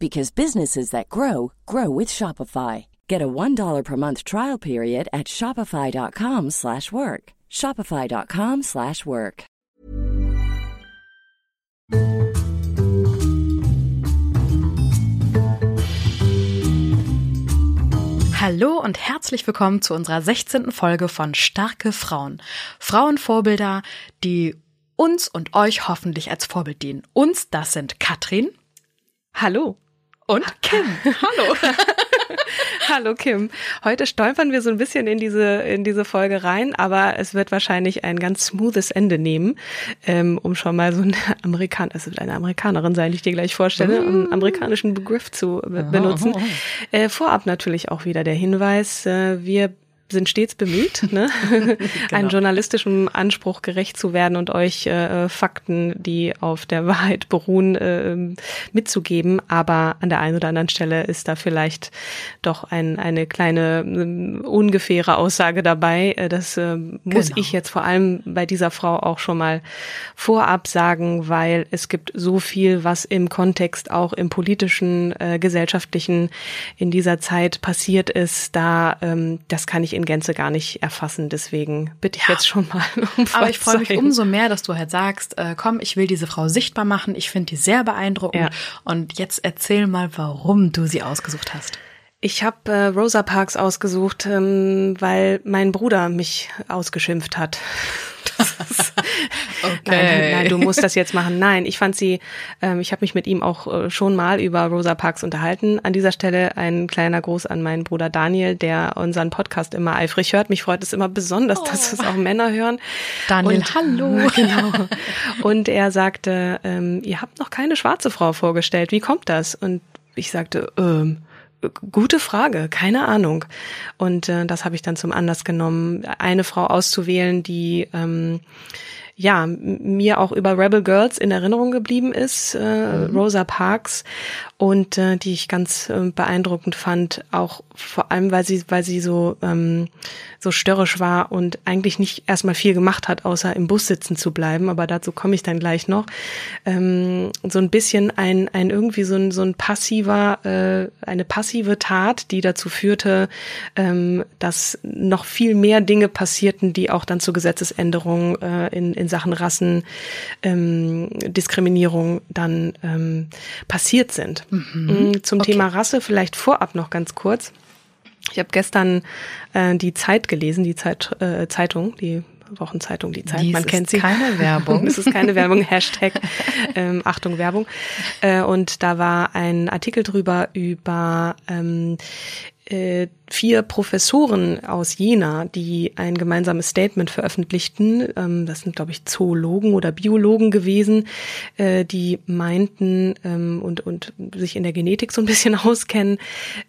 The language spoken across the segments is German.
because businesses that grow grow with Shopify. Get a $1 per month trial period at shopify.com/work. shopify.com/work. Hallo und herzlich willkommen zu unserer 16. Folge von Starke Frauen. Frauenvorbilder, die uns und euch hoffentlich als Vorbild dienen. Uns, das sind Katrin. Hallo. Und Kim. Hallo. Hallo Kim. Heute stolpern wir so ein bisschen in diese in diese Folge rein, aber es wird wahrscheinlich ein ganz smoothes Ende nehmen, ähm, um schon mal so eine Amerikan es wird eine Amerikanerin sein, die ich dir gleich vorstelle, um einen amerikanischen Begriff zu be benutzen. Äh, vorab natürlich auch wieder der Hinweis: äh, Wir sind stets bemüht, ne? genau. einem journalistischen Anspruch gerecht zu werden und euch äh, Fakten, die auf der Wahrheit beruhen, äh, mitzugeben. Aber an der einen oder anderen Stelle ist da vielleicht doch ein, eine kleine äh, ungefähre Aussage dabei. Äh, das äh, muss genau. ich jetzt vor allem bei dieser Frau auch schon mal vorab sagen, weil es gibt so viel, was im Kontext auch im politischen, äh, gesellschaftlichen in dieser Zeit passiert ist. Da, ähm, das kann ich in Gänze gar nicht erfassen. Deswegen bitte ich ja. jetzt schon mal um Aber ich freue mich umso mehr, dass du halt sagst, äh, komm, ich will diese Frau sichtbar machen. Ich finde die sehr beeindruckend. Ja. Und jetzt erzähl mal, warum du sie ausgesucht hast. Ich habe äh, Rosa Parks ausgesucht, ähm, weil mein Bruder mich ausgeschimpft hat. okay. Nein, nein, du musst das jetzt machen. Nein, ich fand sie, ähm, ich habe mich mit ihm auch äh, schon mal über Rosa Parks unterhalten. An dieser Stelle ein kleiner Gruß an meinen Bruder Daniel, der unseren Podcast immer eifrig hört. Mich freut es immer besonders, oh. dass es auch Männer hören. Daniel, Und, hallo. Genau. Und er sagte, ähm, ihr habt noch keine schwarze Frau vorgestellt. Wie kommt das? Und ich sagte, ähm, Gute Frage, keine Ahnung. Und äh, das habe ich dann zum Anlass genommen, eine Frau auszuwählen, die ähm, ja mir auch über Rebel Girls in Erinnerung geblieben ist, äh, mhm. Rosa Parks und äh, die ich ganz äh, beeindruckend fand, auch vor allem weil sie weil sie so ähm, so störrisch war und eigentlich nicht erstmal viel gemacht hat, außer im Bus sitzen zu bleiben. Aber dazu komme ich dann gleich noch. Ähm, so ein bisschen ein, ein irgendwie so ein, so ein passiver, äh, eine passive Tat, die dazu führte, ähm, dass noch viel mehr Dinge passierten, die auch dann zur Gesetzesänderung äh, in, in Sachen Rassen, ähm, Diskriminierung dann ähm, passiert sind. Mhm. Mm, zum okay. Thema Rasse vielleicht vorab noch ganz kurz. Ich habe gestern äh, die Zeit gelesen, die Zeit, äh, Zeitung, die Wochenzeitung, die Zeit, Dies man kennt sie. keine Werbung. Es ist keine Werbung, Hashtag ähm, Achtung Werbung. Äh, und da war ein Artikel drüber über ähm, äh, vier Professoren aus Jena, die ein gemeinsames Statement veröffentlichten. Ähm, das sind, glaube ich, Zoologen oder Biologen gewesen, äh, die meinten ähm, und, und sich in der Genetik so ein bisschen auskennen,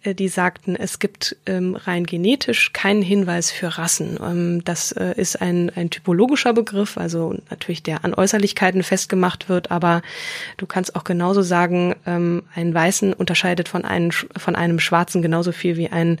äh, die sagten, es gibt ähm, rein genetisch keinen Hinweis für Rassen. Das äh, ist ein, ein typologischer Begriff, also natürlich der an Äußerlichkeiten festgemacht wird, aber du kannst auch genauso sagen, ein Weißen unterscheidet von einem, von einem Schwarzen genauso viel wie ein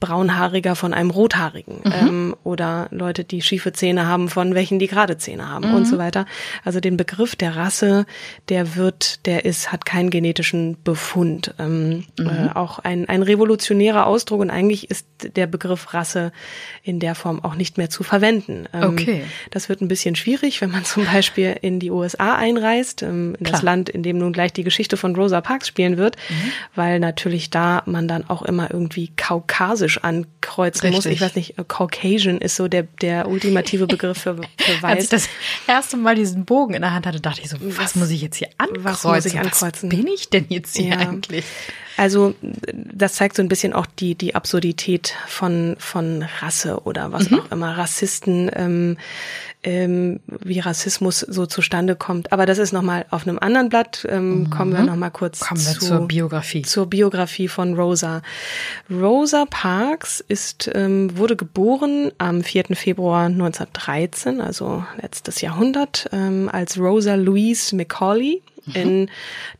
braunhaariger von einem rothaarigen Mhm. ähm, oder Leute, die schiefe Zähne haben von welchen, die gerade Zähne haben Mhm. und so weiter. Also den Begriff der Rasse, der wird, der ist, hat keinen genetischen Befund. Ähm, Mhm. äh, auch ein, ein revolutionärer Ausdruck und eigentlich ist der Begriff Rasse in der Form auch nicht mehr zu verwenden. Ähm, Okay. Das wird ein bisschen schwierig, wenn man zum Beispiel in die USA einreist, ähm, in das Klar. Land, in dem nun gleich die Geschichte von Rosa Parks spielen wird, Mhm. weil natürlich da man dann auch immer irgendwie kaukasisch ankreuzen muss. Richtig. Ich weiß nicht, äh, Caucasian ist so der, der ultimative Begriff für, für Als ich weiß. das erste Mal diesen Bogen in der Hand hatte, dachte ich so, was, Was- muss ich jetzt hier ankreuzen? was muss ich ankreuzen? Was bin ich denn jetzt hier Ja. eigentlich? Also das zeigt so ein bisschen auch die die Absurdität von von Rasse oder was Mhm. auch immer Rassisten ähm, ähm, wie Rassismus so zustande kommt. Aber das ist noch mal auf einem anderen Blatt. Ähm, Kommen wir noch mal kurz Mhm. Kommen wir zu, zur Biografie. zur Biografie von Rosa. Rosa Parks ist ähm, wurde geboren am 4. Februar 1913, also letztes Jahrhundert, ähm, als Rosa Louise Macaulay in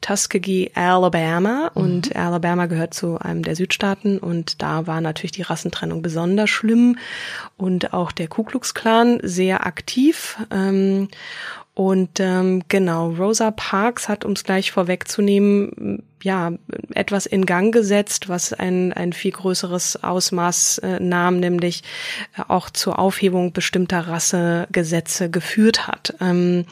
Tuskegee, Alabama. Und Alabama gehört zu einem der Südstaaten. Und da war natürlich die Rassentrennung besonders schlimm und auch der Ku Klux Klan sehr aktiv. Ähm, und ähm, genau, Rosa Parks hat, um es gleich vorwegzunehmen, ja, etwas in Gang gesetzt, was ein, ein viel größeres Ausmaß äh, nahm, nämlich äh, auch zur Aufhebung bestimmter Rassegesetze geführt hat. Ähm,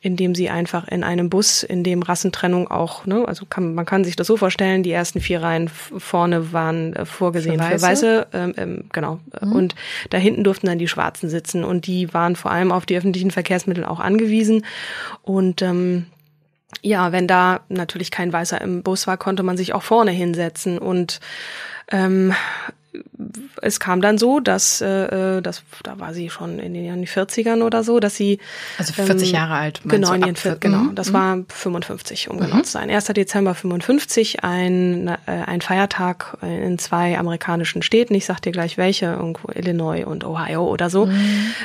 indem sie einfach in einem Bus, in dem Rassentrennung auch, ne, also kann, man kann sich das so vorstellen, die ersten vier Reihen vorne waren äh, vorgesehen Für für Weiße? Weiße, ähm, ähm, genau. Und da hinten durften dann die Schwarzen sitzen und die waren vor allem auf die öffentlichen Verkehrsmittel auch angewiesen. Und ähm, ja, wenn da natürlich kein Weißer im Bus war, konnte man sich auch vorne hinsetzen. Und ähm, es kam dann so, dass, äh, das, da war sie schon in den Jahren 40ern oder so, dass sie Also 40 Jahre alt, Genau, du, in ihren, vier- vier- genau. Mhm, Das war 55, um genau zu sein. 1. Dezember 55, ein, äh, ein Feiertag in zwei amerikanischen Städten. Ich sag dir gleich welche, irgendwo Illinois und Ohio oder so.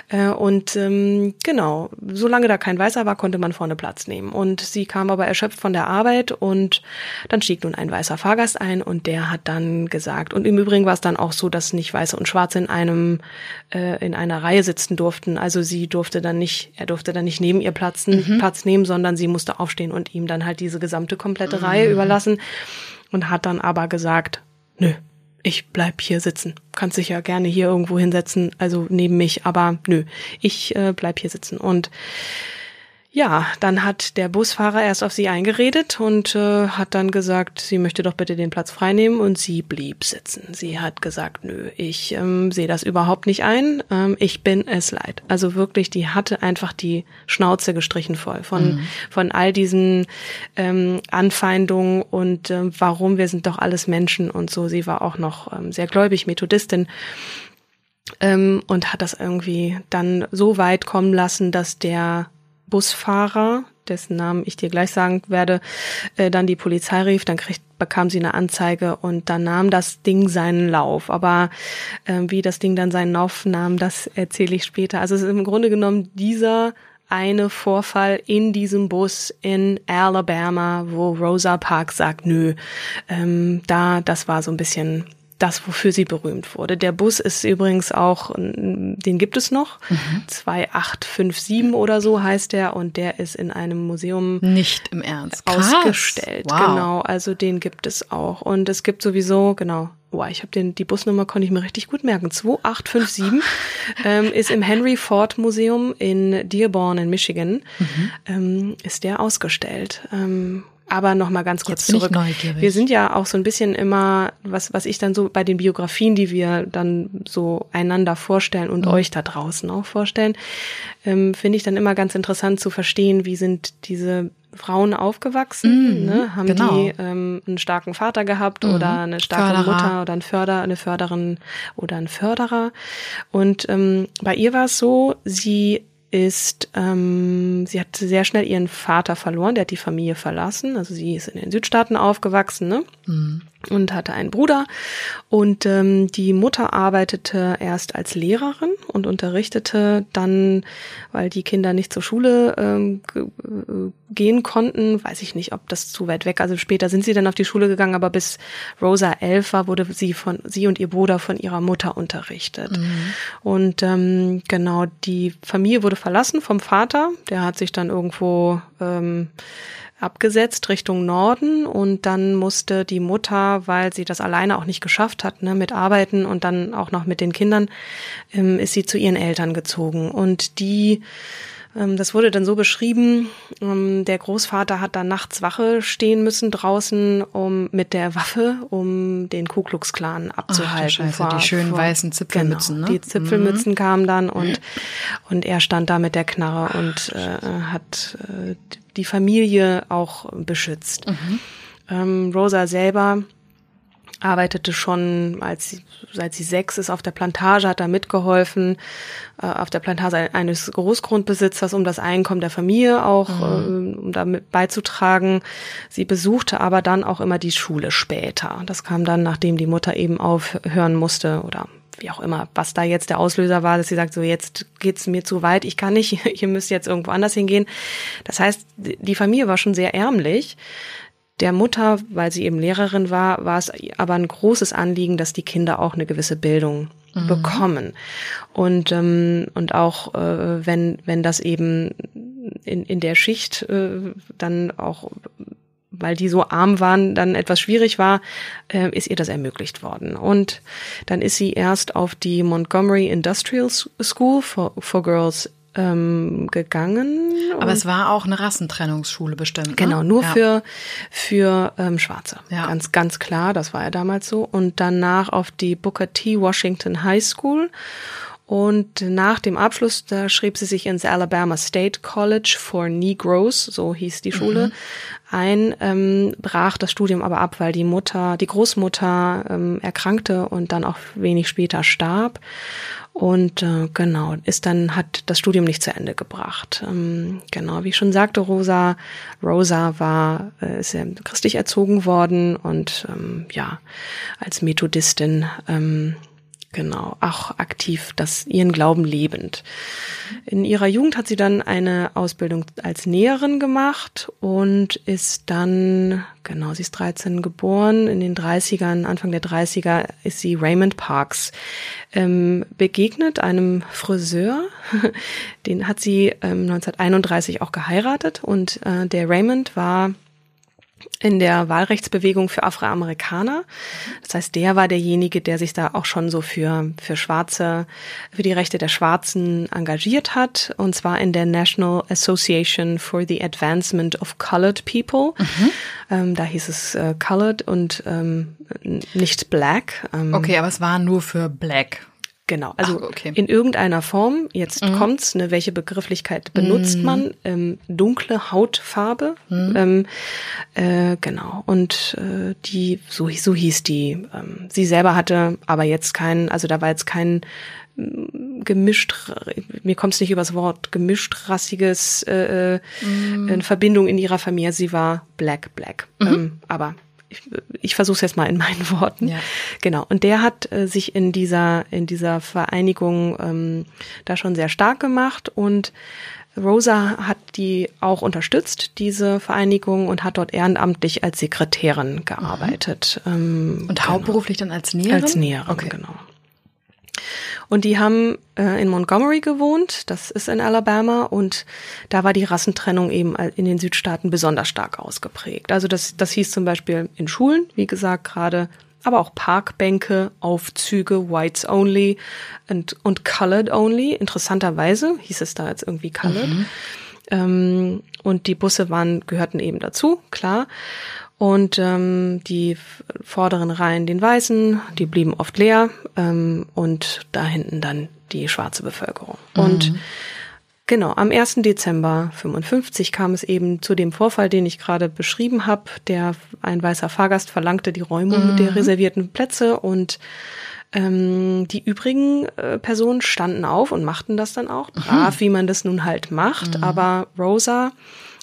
Äh, und ähm, genau, solange da kein Weißer war, konnte man vorne Platz nehmen. Und sie kam aber erschöpft von der Arbeit und dann stieg nun ein weißer Fahrgast ein und der hat dann gesagt, und im Übrigen war es dann auch so, dass nicht Weiße und Schwarze in einem äh, in einer Reihe sitzen durften. Also sie durfte dann nicht, er durfte dann nicht neben ihr platzen, Platz nehmen, sondern sie musste aufstehen und ihm dann halt diese gesamte komplette Reihe überlassen und hat dann aber gesagt, nö, ich bleib hier sitzen. Kannst dich ja gerne hier irgendwo hinsetzen, also neben mich, aber nö, ich äh, bleib hier sitzen. Und ja, dann hat der Busfahrer erst auf sie eingeredet und äh, hat dann gesagt, sie möchte doch bitte den Platz freinehmen und sie blieb sitzen. Sie hat gesagt, nö, ich ähm, sehe das überhaupt nicht ein, ähm, ich bin es leid. Also wirklich, die hatte einfach die Schnauze gestrichen voll von, von all diesen ähm, Anfeindungen und ähm, warum, wir sind doch alles Menschen und so. Sie war auch noch ähm, sehr gläubig, Methodistin ähm, und hat das irgendwie dann so weit kommen lassen, dass der Busfahrer, dessen Namen ich dir gleich sagen werde, äh, dann die Polizei rief, dann kriegt, bekam sie eine Anzeige und dann nahm das Ding seinen Lauf. Aber äh, wie das Ding dann seinen Lauf nahm, das erzähle ich später. Also es ist im Grunde genommen dieser eine Vorfall in diesem Bus in Alabama, wo Rosa Parks sagt, nö, ähm, da, das war so ein bisschen das, wofür sie berühmt wurde. Der Bus ist übrigens auch, den gibt es noch, 2857 oder so heißt der und der ist in einem Museum Nicht im Ernst. Krass. ausgestellt. Wow. Genau, also den gibt es auch. Und es gibt sowieso, genau, Boah, ich habe den die Busnummer konnte ich mir richtig gut merken. 2857 ähm, ist im Henry Ford Museum in Dearborn in Michigan Mhm. ähm, ist der ausgestellt. Ähm, aber noch mal ganz kurz Jetzt zurück. Wir sind ja auch so ein bisschen immer, was was ich dann so bei den Biografien, die wir dann so einander vorstellen und Mhm. euch da draußen auch vorstellen, ähm, finde ich dann immer ganz interessant zu verstehen, wie sind diese Frauen aufgewachsen, ne? haben genau. die ähm, einen starken Vater gehabt oder eine starke Förderer. Mutter oder ein Förder, eine Förderin oder ein Förderer. Und ähm, bei ihr war es so, sie ist, ähm, sie hat sehr schnell ihren Vater verloren, der hat die Familie verlassen. Also sie ist in den Südstaaten aufgewachsen, ne? Und hatte einen Bruder. Und ähm, die Mutter arbeitete erst als Lehrerin und unterrichtete dann, weil die Kinder nicht zur Schule ähm, äh, gehen konnten, weiß ich nicht, ob das zu weit weg, also später sind sie dann auf die Schule gegangen, aber bis Rosa elf war, wurde sie von sie und ihr Bruder von ihrer Mutter unterrichtet. Mhm. und ähm, genau die Familie wurde verlassen vom Vater, der hat sich dann irgendwo ähm, abgesetzt Richtung Norden und dann musste die Mutter, weil sie das alleine auch nicht geschafft hat, ne, mit Arbeiten und dann auch noch mit den Kindern, ähm, ist sie zu ihren Eltern gezogen. Und die das wurde dann so beschrieben, ähm, der Großvater hat dann nachts Wache stehen müssen draußen, um mit der Waffe, um den Ku Klux Klan abzuhalten. Ach, Scheiße, vor, die schönen vor, weißen Zipfelmützen, genau, ne? Die Zipfelmützen mhm. kamen dann und und er stand da mit der Knarre und äh, hat äh, die Familie auch beschützt. Mhm. Ähm, Rosa selber arbeitete schon, als sie, seit sie sechs ist, auf der Plantage, hat da mitgeholfen, äh, auf der Plantage eines Großgrundbesitzers, um das Einkommen der Familie auch, mhm. äh, um damit beizutragen. Sie besuchte aber dann auch immer die Schule später. Das kam dann, nachdem die Mutter eben aufhören musste oder wie auch immer, was da jetzt der Auslöser war, dass sie sagt, so jetzt geht's mir zu weit, ich kann nicht, ihr müsst jetzt irgendwo anders hingehen. Das heißt, die Familie war schon sehr ärmlich. Der Mutter, weil sie eben Lehrerin war, war es aber ein großes Anliegen, dass die Kinder auch eine gewisse Bildung mhm. bekommen. Und, ähm, und auch äh, wenn, wenn das eben in, in der Schicht äh, dann auch weil die so arm waren, dann etwas schwierig war, äh, ist ihr das ermöglicht worden. Und dann ist sie erst auf die Montgomery Industrial School for, for Girls ähm, gegangen. Aber es war auch eine Rassentrennungsschule bestimmt. Ne? Genau, nur ja. für für ähm, Schwarze. Ja. Ganz ganz klar, das war ja damals so. Und danach auf die Booker T. Washington High School. Und nach dem Abschluss, da schrieb sie sich ins Alabama State College for Negroes, so hieß die Schule, mhm. ein, ähm, brach das Studium aber ab, weil die Mutter, die Großmutter ähm, erkrankte und dann auch wenig später starb. Und äh, genau, ist dann, hat das Studium nicht zu Ende gebracht. Ähm, genau, wie ich schon sagte, Rosa, Rosa war, äh, ist ja christlich erzogen worden und ähm, ja, als Methodistin ähm, genau, auch aktiv das, ihren Glauben lebend. In ihrer Jugend hat sie dann eine Ausbildung als Näherin gemacht und ist dann, genau, sie ist 13 geboren, in den 30ern, Anfang der 30er ist sie Raymond Parks ähm, begegnet, einem Friseur. Den hat sie ähm, 1931 auch geheiratet und äh, der Raymond war in der Wahlrechtsbewegung für Afroamerikaner. Das heißt, der war derjenige, der sich da auch schon so für, für Schwarze, für die Rechte der Schwarzen engagiert hat. Und zwar in der National Association for the Advancement of Colored People. Mhm. Ähm, da hieß es äh, Colored und ähm, nicht Black. Ähm, okay, aber es war nur für Black. Genau, also Ach, okay. in irgendeiner Form, jetzt mhm. kommt's, ne, welche Begrifflichkeit benutzt mhm. man? Ähm, dunkle Hautfarbe, mhm. ähm, äh, genau. Und äh, die, so, so hieß die. Ähm, sie selber hatte aber jetzt keinen, also da war jetzt kein mm, gemischt, mir kommt es nicht übers Wort gemischt rassiges äh, äh, Verbindung in ihrer Familie. Sie war black, black. Mhm. Ähm, aber ich, ich versuche es jetzt mal in meinen Worten. Ja. Genau. Und der hat äh, sich in dieser in dieser Vereinigung ähm, da schon sehr stark gemacht und Rosa hat die auch unterstützt, diese Vereinigung, und hat dort ehrenamtlich als Sekretärin gearbeitet. Mhm. Ähm, und hauptberuflich genau. dann als Näherin? Als Näherin, okay. genau. Und die haben äh, in Montgomery gewohnt, das ist in Alabama, und da war die Rassentrennung eben in den Südstaaten besonders stark ausgeprägt. Also das, das hieß zum Beispiel in Schulen, wie gesagt, gerade aber auch Parkbänke, Aufzüge, Whites Only und, und Colored Only. Interessanterweise hieß es da jetzt irgendwie Colored. Mhm. Ähm, und die Busse waren, gehörten eben dazu, klar. Und ähm, die vorderen Reihen den Weißen, die blieben oft leer ähm, und da hinten dann die schwarze Bevölkerung. Mhm. Und genau, am 1. Dezember 55 kam es eben zu dem Vorfall, den ich gerade beschrieben habe. Der ein weißer Fahrgast verlangte die Räumung mhm. der reservierten Plätze und ähm, die übrigen äh, Personen standen auf und machten das dann auch brav, mhm. wie man das nun halt macht. Mhm. Aber Rosa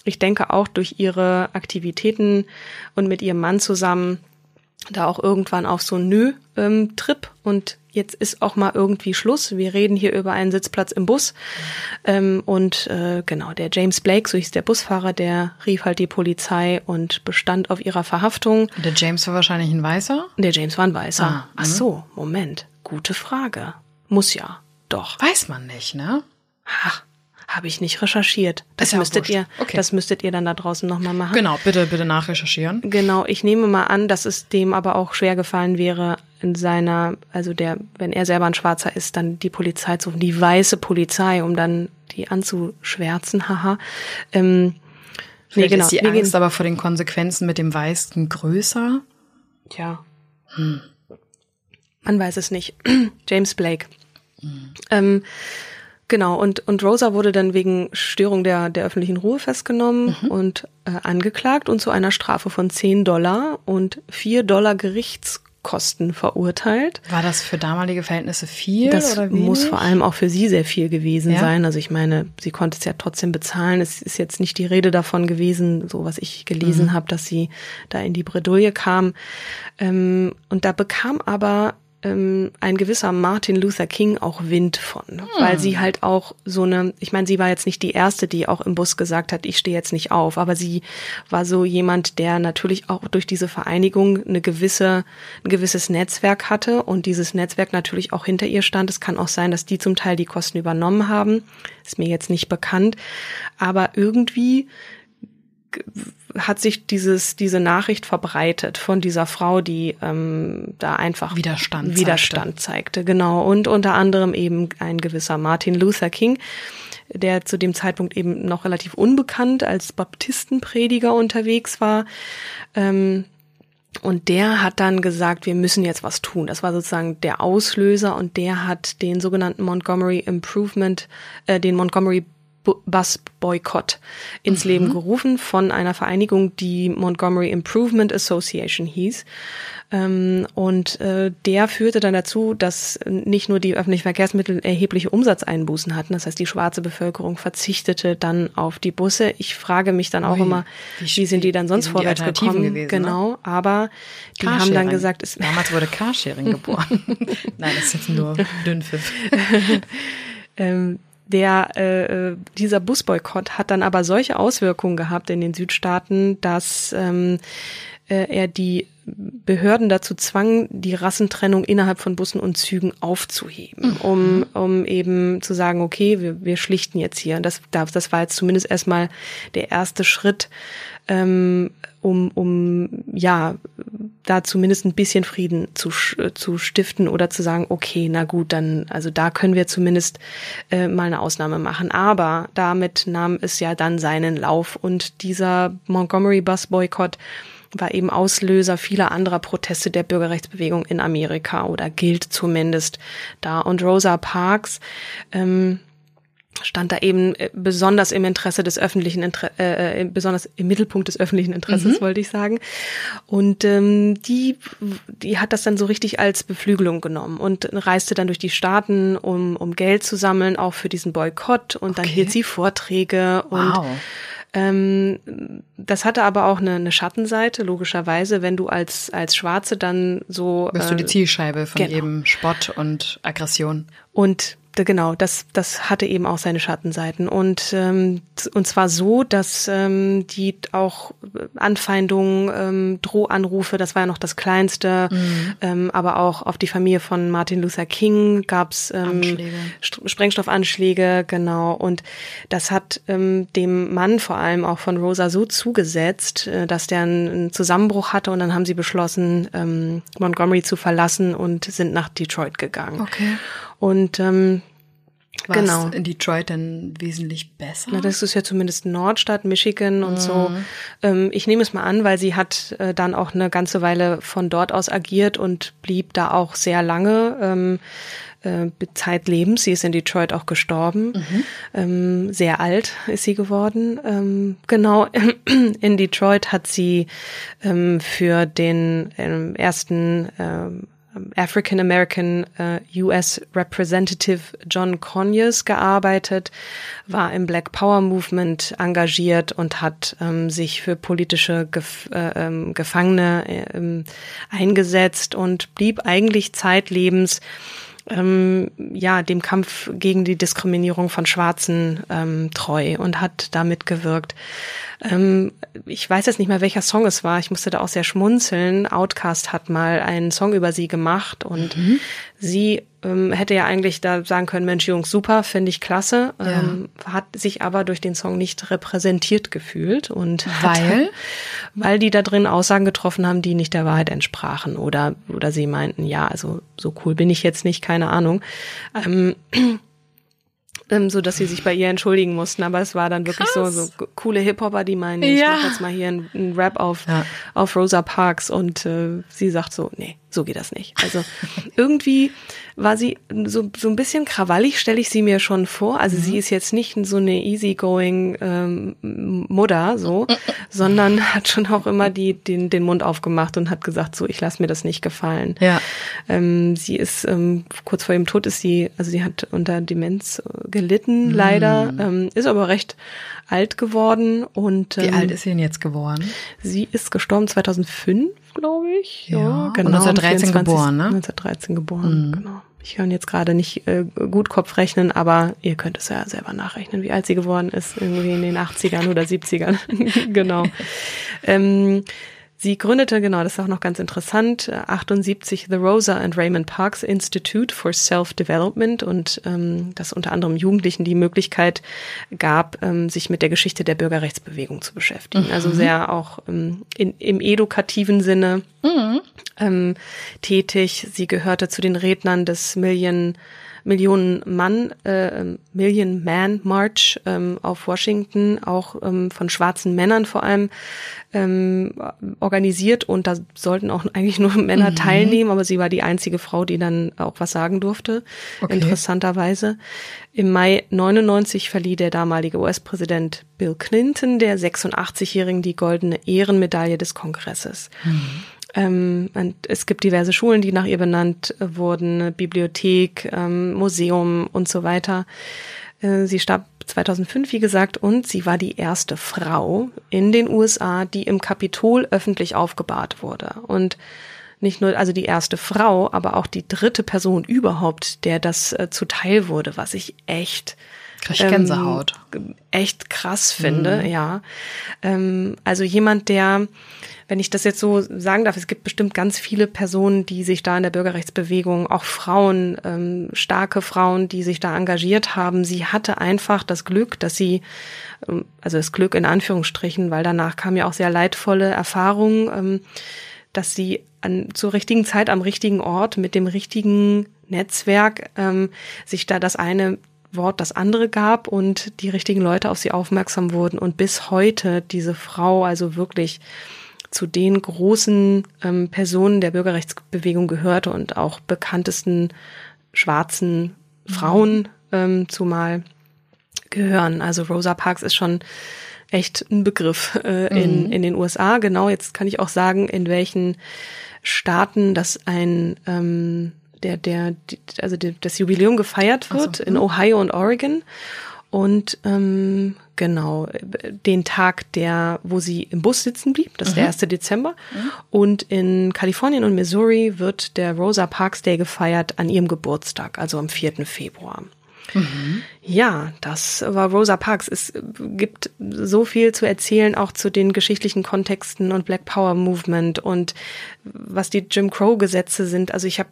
ich denke auch durch ihre Aktivitäten und mit ihrem Mann zusammen da auch irgendwann auf so einen Nö-Trip und jetzt ist auch mal irgendwie Schluss. Wir reden hier über einen Sitzplatz im Bus. Ähm, und äh, genau, der James Blake, so hieß der Busfahrer, der rief halt die Polizei und bestand auf ihrer Verhaftung. Der James war wahrscheinlich ein Weißer? Der James war ein Weißer. Ah, Ach so, Moment. Gute Frage. Muss ja. Doch. Weiß man nicht, ne? Ach, habe ich nicht recherchiert. Das ja müsstet ihr, Okay. das müsstet ihr dann da draußen nochmal machen. Genau, bitte, bitte nachrecherchieren. Genau, ich nehme mal an, dass es dem aber auch schwer gefallen wäre, in seiner, also der, wenn er selber ein Schwarzer ist, dann die Polizei zu rufen, die weiße Polizei, um dann die anzuschwärzen, haha. Ähm, nee, genau. ist die Angst aber vor den Konsequenzen mit dem Weißen größer. Tja. Man weiß es nicht. James Blake. Ähm, genau, und, und Rosa wurde dann wegen Störung der, der öffentlichen Ruhe festgenommen und äh, angeklagt und zu einer Strafe von 10 Dollar und 4 Dollar Gerichtskosten verurteilt. War das für damalige Verhältnisse viel Das muss vor allem auch für sie sehr viel gewesen Ja? sein. Also ich meine, sie konnte es ja trotzdem bezahlen. Es ist jetzt nicht die Rede davon gewesen, so was ich gelesen Mhm. habe, dass sie da in die Bredouille kam. Ähm, und da bekam aber ähm, ein gewisser Martin Luther King auch Wind von, weil Hm. sie halt auch so eine, ich meine, sie war jetzt nicht die erste, die auch im Bus gesagt hat, ich stehe jetzt nicht auf, aber sie war so jemand, der natürlich auch durch diese Vereinigung eine gewisse, ein gewisses Netzwerk hatte und dieses Netzwerk natürlich auch hinter ihr stand. Es kann auch sein, dass die zum Teil die Kosten übernommen haben. Ist mir jetzt nicht bekannt, aber irgendwie hat sich dieses diese Nachricht verbreitet von dieser Frau, die ähm, da einfach Widerstand Widerstand zeigte. Genau und unter anderem eben ein gewisser Martin Luther King, der zu dem Zeitpunkt eben noch relativ unbekannt als Baptistenprediger unterwegs war. Ähm, und der hat dann gesagt, wir müssen jetzt was tun. Das war sozusagen der Auslöser und der hat den sogenannten Montgomery Improvement, äh, den Montgomery Bu- Bus Boycott ins Leben gerufen von einer Vereinigung, die Montgomery Improvement Association hieß. Ähm, und äh, der führte dann dazu, dass nicht nur die öffentlichen Verkehrsmittel erhebliche Umsatzeinbußen hatten, das heißt die schwarze Bevölkerung verzichtete dann auf die Busse. Ich frage mich dann auch Ui, immer, wie sind die dann sonst die vorwärts gekommen? gewesen, ne? genau, aber die haben dann gesagt, es, Damals wurde Carsharing geboren. Nein, das ist jetzt nur Dünnpfiff. ähm, der äh, äh, dieser Busboykott hat dann aber solche Auswirkungen gehabt in den Südstaaten, dass ähm, äh, er die Behörden dazu zwang, die Rassentrennung innerhalb von Bussen und Zügen aufzuheben, um, um eben zu sagen, okay, wir, wir schlichten jetzt hier. Und das, das das war jetzt zumindest erstmal der erste Schritt, ähm, um, um ja da zumindest ein bisschen Frieden zu, sch- zu stiften oder zu sagen, okay, na gut, dann, also da können wir zumindest äh, mal eine Ausnahme machen. Aber damit nahm es ja dann seinen Lauf und dieser Montgomery Bus Boycott war eben Auslöser vieler anderer Proteste der Bürgerrechtsbewegung in Amerika oder gilt zumindest da. Und Rosa Parks ähm, stand da eben äh, besonders im Interesse des öffentlichen Inter äh, äh, besonders im Mittelpunkt des öffentlichen Interesses wollte ich sagen und ähm, die die hat das dann so richtig als Beflügelung genommen und reiste dann durch die Staaten um um Geld zu sammeln auch für diesen Boykott und dann Okay. hielt sie Vorträge und Wow. ähm, das hatte aber auch eine, eine Schattenseite, logischerweise, wenn du als, als Schwarze dann so. Wirst du die äh, Zielscheibe von genau. jedem Spott und Aggression. und genau, das, das hatte eben auch seine Schattenseiten. Und, ähm, und zwar so, dass ähm, die auch Anfeindungen, ähm, Drohanrufe, das war ja noch das Kleinste, ähm, aber auch auf die Familie von Martin Luther King gab's ähm, Anschläge. St- Sprengstoffanschläge, genau. Und das hat ähm, dem Mann vor allem auch von Rosa so zugesetzt, äh, dass der einen, einen Zusammenbruch hatte und dann haben sie beschlossen, ähm, Montgomery zu verlassen und sind nach Detroit gegangen. Okay. Und ähm, War Genau. in Detroit denn wesentlich besser? na, das ist ja zumindest Nordstadt, Michigan und so. Ähm, ich nehme es mal an, weil sie hat äh, dann auch eine ganze Weile von dort aus agiert und blieb da auch sehr lange. Ähm, äh, zeitlebens. Sie ist in Detroit auch gestorben. Ähm, sehr alt ist sie geworden. Ähm, genau, in Detroit hat sie ähm, für den ähm, ersten ähm, African American äh, US Representative John Conyers gearbeitet, war im Black Power Movement engagiert und hat ähm, sich für politische Gef äh, ähm, Gefangene äh, eingesetzt und blieb eigentlich zeitlebens ähm, ja dem Kampf gegen die Diskriminierung von Schwarzen ähm, treu und hat da mitgewirkt. Ähm, ich weiß jetzt nicht mehr, welcher Song es war. Ich musste da auch sehr schmunzeln. Outcast hat mal einen Song über sie gemacht und mhm. sie ähm, hätte ja eigentlich da sagen können, Mensch, Jungs, super, finde ich klasse, ja. ähm, hat sich aber durch den Song nicht repräsentiert gefühlt und weil hat, weil die da drin Aussagen getroffen haben, die nicht der Wahrheit entsprachen oder oder sie meinten, ja, also so cool bin ich jetzt nicht, keine Ahnung. Ähm, ähm, so dass sie sich bei ihr entschuldigen mussten. Aber es war dann wirklich so, so coole Hip-Hopper, die meinen, ja. ich mach jetzt mal hier einen, einen Rap auf, ja. auf Rosa Parks und äh, sie sagt so, nee, so geht das nicht. Also irgendwie war sie so, so ein bisschen krawallig, stelle ich sie mir schon vor. Also mhm. sie ist jetzt nicht so eine easygoing ähm, Mutter, so, sondern hat schon auch immer die, den, den Mund aufgemacht und hat gesagt, so, ich lasse mir das nicht gefallen. Ja. Ähm, sie ist, ähm, kurz vor ihrem Tod ist sie, also sie hat unter Demenz gelitten, mhm. leider, ähm, ist aber recht alt geworden und ähm, Wie alt ist sie denn jetzt geworden? Sie ist gestorben 2005 glaube ich. Ja, ja genau. Und 1913 geboren, ne? 1913 geboren, mhm. genau. Ich kann jetzt gerade nicht äh, gut Kopf rechnen, aber ihr könnt es ja selber nachrechnen, wie alt sie geworden ist, irgendwie in den 80ern oder 70ern. genau. ähm, Sie gründete, genau, das ist auch noch ganz interessant, 78 The Rosa and Raymond Parks Institute for Self-Development und ähm, das unter anderem Jugendlichen die Möglichkeit gab, ähm, sich mit der Geschichte der Bürgerrechtsbewegung zu beschäftigen. Mhm. Also sehr auch ähm, in, im edukativen Sinne mhm. ähm, tätig. Sie gehörte zu den Rednern des Million Millionen Mann, äh, Million Man March ähm, auf Washington, auch ähm, von schwarzen Männern vor allem ähm, organisiert und da sollten auch eigentlich nur Männer mhm. teilnehmen, aber sie war die einzige Frau, die dann auch was sagen durfte, okay. interessanterweise. Im Mai 99 verlieh der damalige US-Präsident Bill Clinton der 86-Jährigen die goldene Ehrenmedaille des Kongresses. Mhm. Ähm, es gibt diverse Schulen, die nach ihr benannt wurden, Bibliothek, ähm, Museum und so weiter. Äh, sie starb 2005, wie gesagt, und sie war die erste Frau in den USA, die im Kapitol öffentlich aufgebahrt wurde. Und nicht nur, also die erste Frau, aber auch die dritte Person überhaupt, der das äh, zuteil wurde, was ich echt Krieg Gänsehaut. Ähm, echt krass finde, mhm. ja. Ähm, also jemand, der wenn ich das jetzt so sagen darf, es gibt bestimmt ganz viele Personen, die sich da in der Bürgerrechtsbewegung, auch Frauen, ähm, starke Frauen, die sich da engagiert haben. Sie hatte einfach das Glück, dass sie, ähm, also das Glück in Anführungsstrichen, weil danach kamen ja auch sehr leidvolle Erfahrungen, ähm, dass sie an, zur richtigen Zeit am richtigen Ort mit dem richtigen Netzwerk ähm, sich da das eine Wort das andere gab und die richtigen Leute auf sie aufmerksam wurden und bis heute diese Frau also wirklich zu den großen ähm, Personen der Bürgerrechtsbewegung gehörte und auch bekanntesten schwarzen Frauen ähm, zumal gehören. Also Rosa Parks ist schon echt ein Begriff äh, in, mhm. in den USA. Genau, jetzt kann ich auch sagen, in welchen Staaten das ein ähm, der, der, also das Jubiläum gefeiert wird, so. in mhm. Ohio und Oregon. Und ähm, genau, den Tag, der, wo sie im Bus sitzen blieb, das ist mhm. der 1. Dezember. Mhm. Und in Kalifornien und Missouri wird der Rosa Parks Day gefeiert an ihrem Geburtstag, also am 4. Februar. Mhm. Ja, das war Rosa Parks. Es gibt so viel zu erzählen, auch zu den geschichtlichen Kontexten und Black Power Movement und was die Jim Crow Gesetze sind. Also ich habe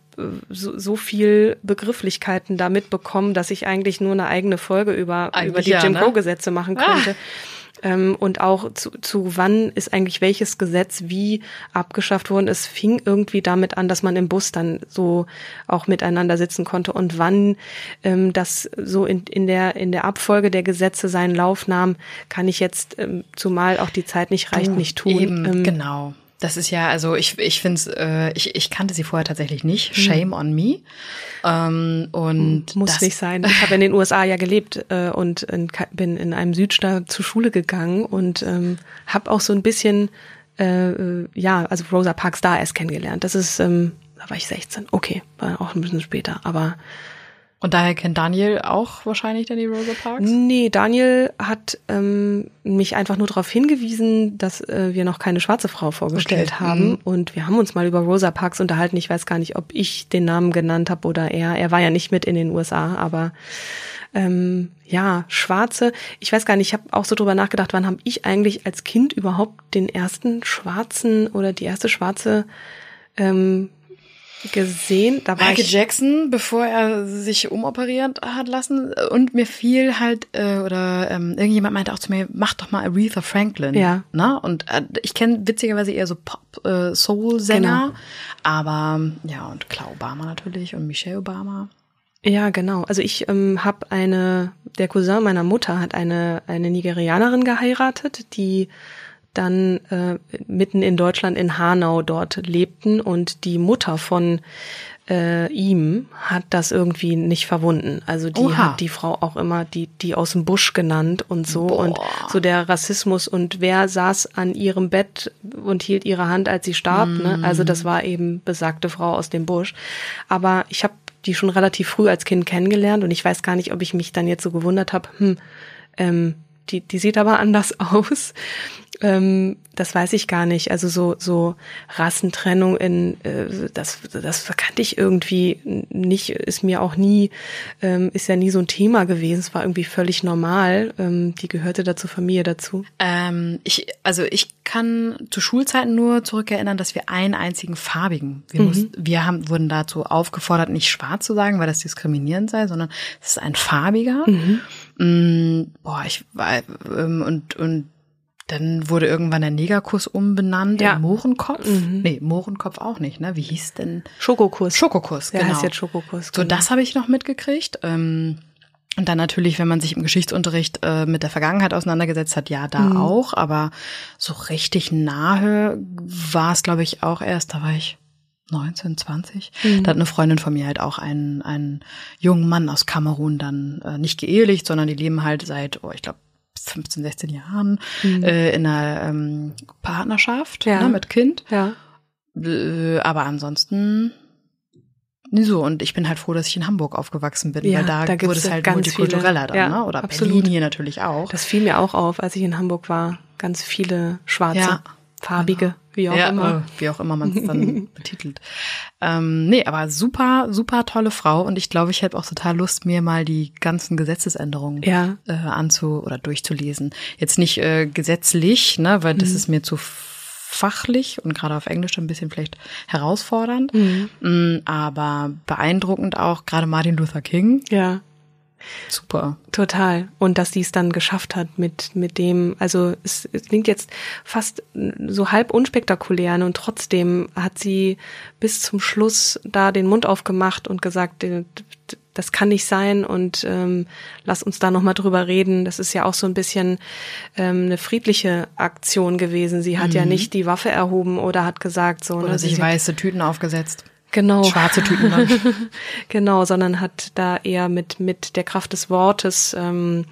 so, so viel Begrifflichkeiten da mitbekommen, dass ich eigentlich nur eine eigene Folge über, über die ja, Jim ne? Crow Gesetze machen könnte. Ah ähm, und auch zu, zu wann ist eigentlich welches Gesetz wie abgeschafft worden. Es fing irgendwie damit an, dass man im Bus dann so auch miteinander sitzen konnte und wann ähm, das so in, in, der, in der Abfolge der Gesetze seinen Lauf nahm, kann ich jetzt, ähm, zumal auch die Zeit nicht reicht, nicht tun. Eben, ähm, genau. Das ist ja, also ich, ich finde es, äh, ich, ich kannte sie vorher tatsächlich nicht. Hm. Shame on me. Ähm, und muss nicht sein. Ich habe in den USA ja gelebt äh, und in, bin in einem Südstaat zur Schule gegangen und ähm, habe auch so ein bisschen, äh, ja, also Rosa Parks da erst kennengelernt. Das ist ähm, Da war ich 16. Okay, war auch ein bisschen später, aber und daher kennt Daniel auch wahrscheinlich dann die Rosa Parks? Nee, Daniel hat ähm, mich einfach nur darauf hingewiesen, dass äh, wir noch keine schwarze Frau vorgestellt okay. haben. Mhm. Und wir haben uns mal über Rosa Parks unterhalten. Ich weiß gar nicht, ob ich den Namen genannt habe oder er. Er war ja nicht mit in den USA, aber ähm, ja, schwarze. Ich weiß gar nicht, ich habe auch so drüber nachgedacht, wann habe ich eigentlich als Kind überhaupt den ersten schwarzen oder die erste schwarze ähm, gesehen. Da war Michael ich Jackson, bevor er sich umoperiert hat lassen. Und mir fiel halt, äh, oder ähm, irgendjemand meinte auch zu mir, mach doch mal Aretha Franklin. Ja. Ne? Und äh, ich kenne witzigerweise eher so Pop-Soul-Sänger. Genau. Aber ja, und Clau Obama natürlich und Michelle Obama. Ja, genau. Also ich ähm, habe eine, der Cousin meiner Mutter hat eine, eine Nigerianerin geheiratet, die dann äh, mitten in Deutschland in Hanau dort lebten und die Mutter von äh, ihm hat das irgendwie nicht verwunden. Also die Oha. hat die Frau auch immer die die aus dem Busch genannt und so Boah. und so der Rassismus und wer saß an ihrem Bett und hielt ihre Hand, als sie starb. Mm. Ne? Also das war eben besagte Frau aus dem Busch. Aber ich habe die schon relativ früh als Kind kennengelernt und ich weiß gar nicht, ob ich mich dann jetzt so gewundert habe. Hm, ähm, die, die sieht aber anders aus. Ähm, das weiß ich gar nicht. Also so so Rassentrennung in äh, das das kannte ich irgendwie nicht. Ist mir auch nie ähm, ist ja nie so ein Thema gewesen. Es war irgendwie völlig normal. Ähm, die gehörte da zur Familie dazu. Ähm, ich also ich kann zu Schulzeiten nur zurückerinnern, dass wir einen einzigen farbigen. Wir, mhm. mussten, wir haben wurden dazu aufgefordert, nicht schwarz zu sagen, weil das diskriminierend sei, sondern es ist ein farbiger. Mhm. Mm, boah, ich war ähm, und und dann wurde irgendwann der Negerkuss umbenannt ja. in Mohrenkopf. Mhm. Nee, Mohrenkopf auch nicht, ne? Wie hieß denn? Schokokuss. Schokokuss, genau. Der heißt jetzt Schokokuss. So, genau. das habe ich noch mitgekriegt. Ähm, und dann natürlich, wenn man sich im Geschichtsunterricht äh, mit der Vergangenheit auseinandergesetzt hat, ja, da mhm. auch. Aber so richtig nahe war es, glaube ich, auch erst, da war ich 19, 20. Mhm. Da hat eine Freundin von mir halt auch einen, einen jungen Mann aus Kamerun dann äh, nicht geehelicht, sondern die leben halt seit, oh, ich glaube, 15, 16 Jahren mhm. äh, in einer ähm, Partnerschaft ja. ne, mit Kind. Ja. Äh, aber ansonsten nie so. Und ich bin halt froh, dass ich in Hamburg aufgewachsen bin, ja, weil da, da wurde es halt multikultureller dann, ja, ne? Oder absolut. Berlin hier natürlich auch. Das fiel mir auch auf, als ich in Hamburg war. Ganz viele schwarze, farbige. Genau. Wie auch ja, immer. Äh, wie auch immer man es dann betitelt. Ähm, nee, aber super, super tolle Frau. Und ich glaube, ich hätte auch total Lust, mir mal die ganzen Gesetzesänderungen ja. äh, anzu- oder durchzulesen. Jetzt nicht äh, gesetzlich, ne, weil das mhm. ist mir zu fachlich und gerade auf Englisch ein bisschen vielleicht herausfordernd, mhm. Mm, aber beeindruckend auch gerade Martin Luther King. Ja. Super. Total. Und dass die es dann geschafft hat mit, mit dem, also es, es klingt jetzt fast so halb unspektakulär ne? und trotzdem hat sie bis zum Schluss da den Mund aufgemacht und gesagt, äh, das kann nicht sein und ähm, lass uns da nochmal drüber reden. Das ist ja auch so ein bisschen ähm, eine friedliche Aktion gewesen. Sie hat mhm. ja nicht die Waffe erhoben oder hat gesagt so. Oder ne, sich weiße Tüten aufgesetzt. Genau. Schwarze Tüten dann. genau, sondern hat da eher mit, mit der Kraft des Wortes ähm,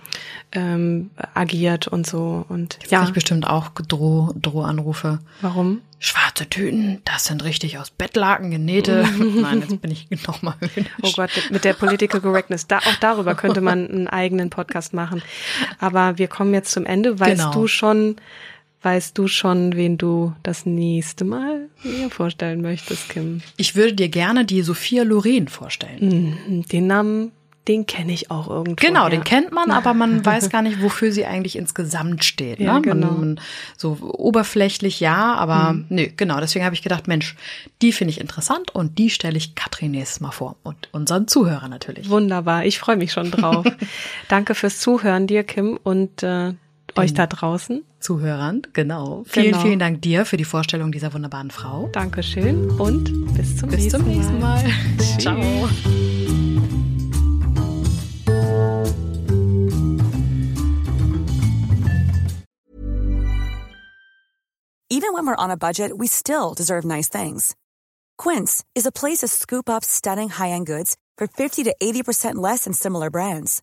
ähm, agiert und so. Und Jetzt ja. ich bestimmt auch Droh, Drohanrufe. Warum? Schwarze Tüten, das sind richtig aus Bettlaken genähte. Nein, jetzt bin ich nochmal höhnisch. Oh Gott, mit der Political Correctness. Da, auch darüber könnte man einen eigenen Podcast machen. Aber wir kommen jetzt zum Ende. Weißt genau. du schon, Weißt du schon, wen du das nächste Mal mir vorstellen möchtest, Kim? Ich würde dir gerne die Sophia Loren vorstellen. Mhm, den Namen, den kenne ich auch irgendwo. Genau, den kennt man, aber man weiß gar nicht, wofür sie eigentlich insgesamt steht. Ne? Ja, genau. Man, man, so oberflächlich ja, aber mhm. nö, genau. Deswegen habe ich gedacht, Mensch, die finde ich interessant und die stelle ich Katrin nächstes Mal vor und unseren Zuhörern natürlich. Wunderbar, ich freue mich schon drauf. Danke fürs Zuhören dir, Kim, und äh, euch da draußen. Zuhörern, genau. Vielen, genau. vielen Dank dir für die Vorstellung dieser wunderbaren Frau. Dankeschön und bis zum, bis nächsten, zum nächsten Mal. Mal. Ciao. Even when we're on a budget, we still deserve nice things. Quince is a place to scoop up stunning high-end goods for 50 to 80% less than similar brands.